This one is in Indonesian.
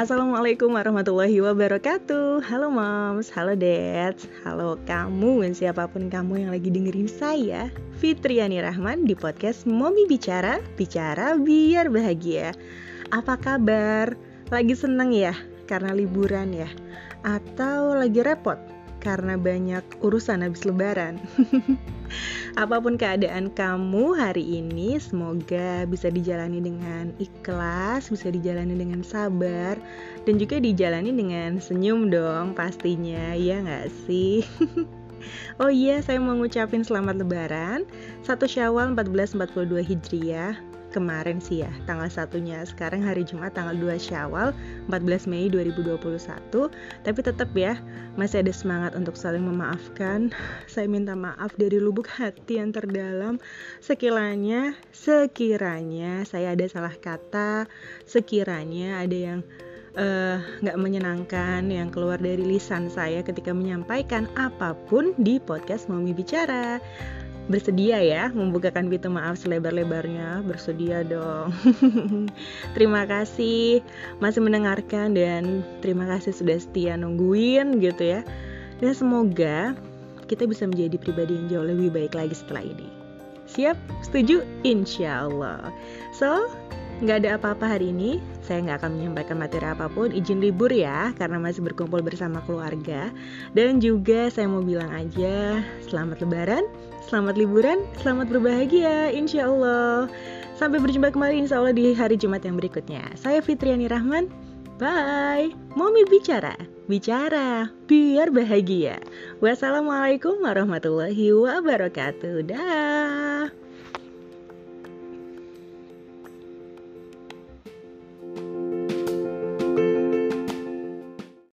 Assalamualaikum warahmatullahi wabarakatuh Halo moms, halo dads, halo kamu dan siapa pun kamu yang lagi dengerin saya Fitriani Rahman di podcast Momi Bicara, Bicara Biar Bahagia Apa kabar? Lagi seneng ya? Karena liburan ya? Atau lagi repot? Karena banyak urusan habis lebaran. Apa pun keadaan kamu hari ini, semoga bisa dijalani dengan ikhlas, bisa dijalani dengan sabar, dan juga dijalani dengan senyum dong pastinya, ya nggak sih? oh iya, saya mau ngucapin selamat lebaran, 1 Syawal 1442 Hijriah, kemarin sih ya tanggal satunya. Sekarang hari Jumat tanggal 2 Syawal 14 Mei 2021 tapi tetap ya masih ada semangat untuk saling memaafkan. Saya minta maaf dari lubuk hati yang terdalam. Sekiranya sekiranya saya ada salah kata sekiranya ada yang eh, nggak uh, menyenangkan yang keluar dari lisan saya ketika menyampaikan apa pun di podcast Mami Bicara bersedia ya membukakan pintu maaf selebar-lebarnya. Bersedia dong. Terima kasih masih mendengarkan dan terima kasih sudah setia nungguin gitu ya. Dan semoga kita bisa menjadi pribadi yang jauh lebih baik lagi setelah ini. Siap? Setuju? Insya Allah. So nggak ada apa-apa hari ini saya nggak akan menyampaikan materi apa pun izin libur ya karena masih berkumpul bersama keluarga dan juga saya mau bilang aja selamat lebaran Selamat liburan, selamat berbahagia, insya Allah. Sampai berjumpa kembali insya Allah di hari Jumat yang berikutnya. Saya Fitriani Rahman, bye. Momi bicara, bicara, biar bahagia. Wassalamualaikum warahmatullahi wabarakatuh. Dah.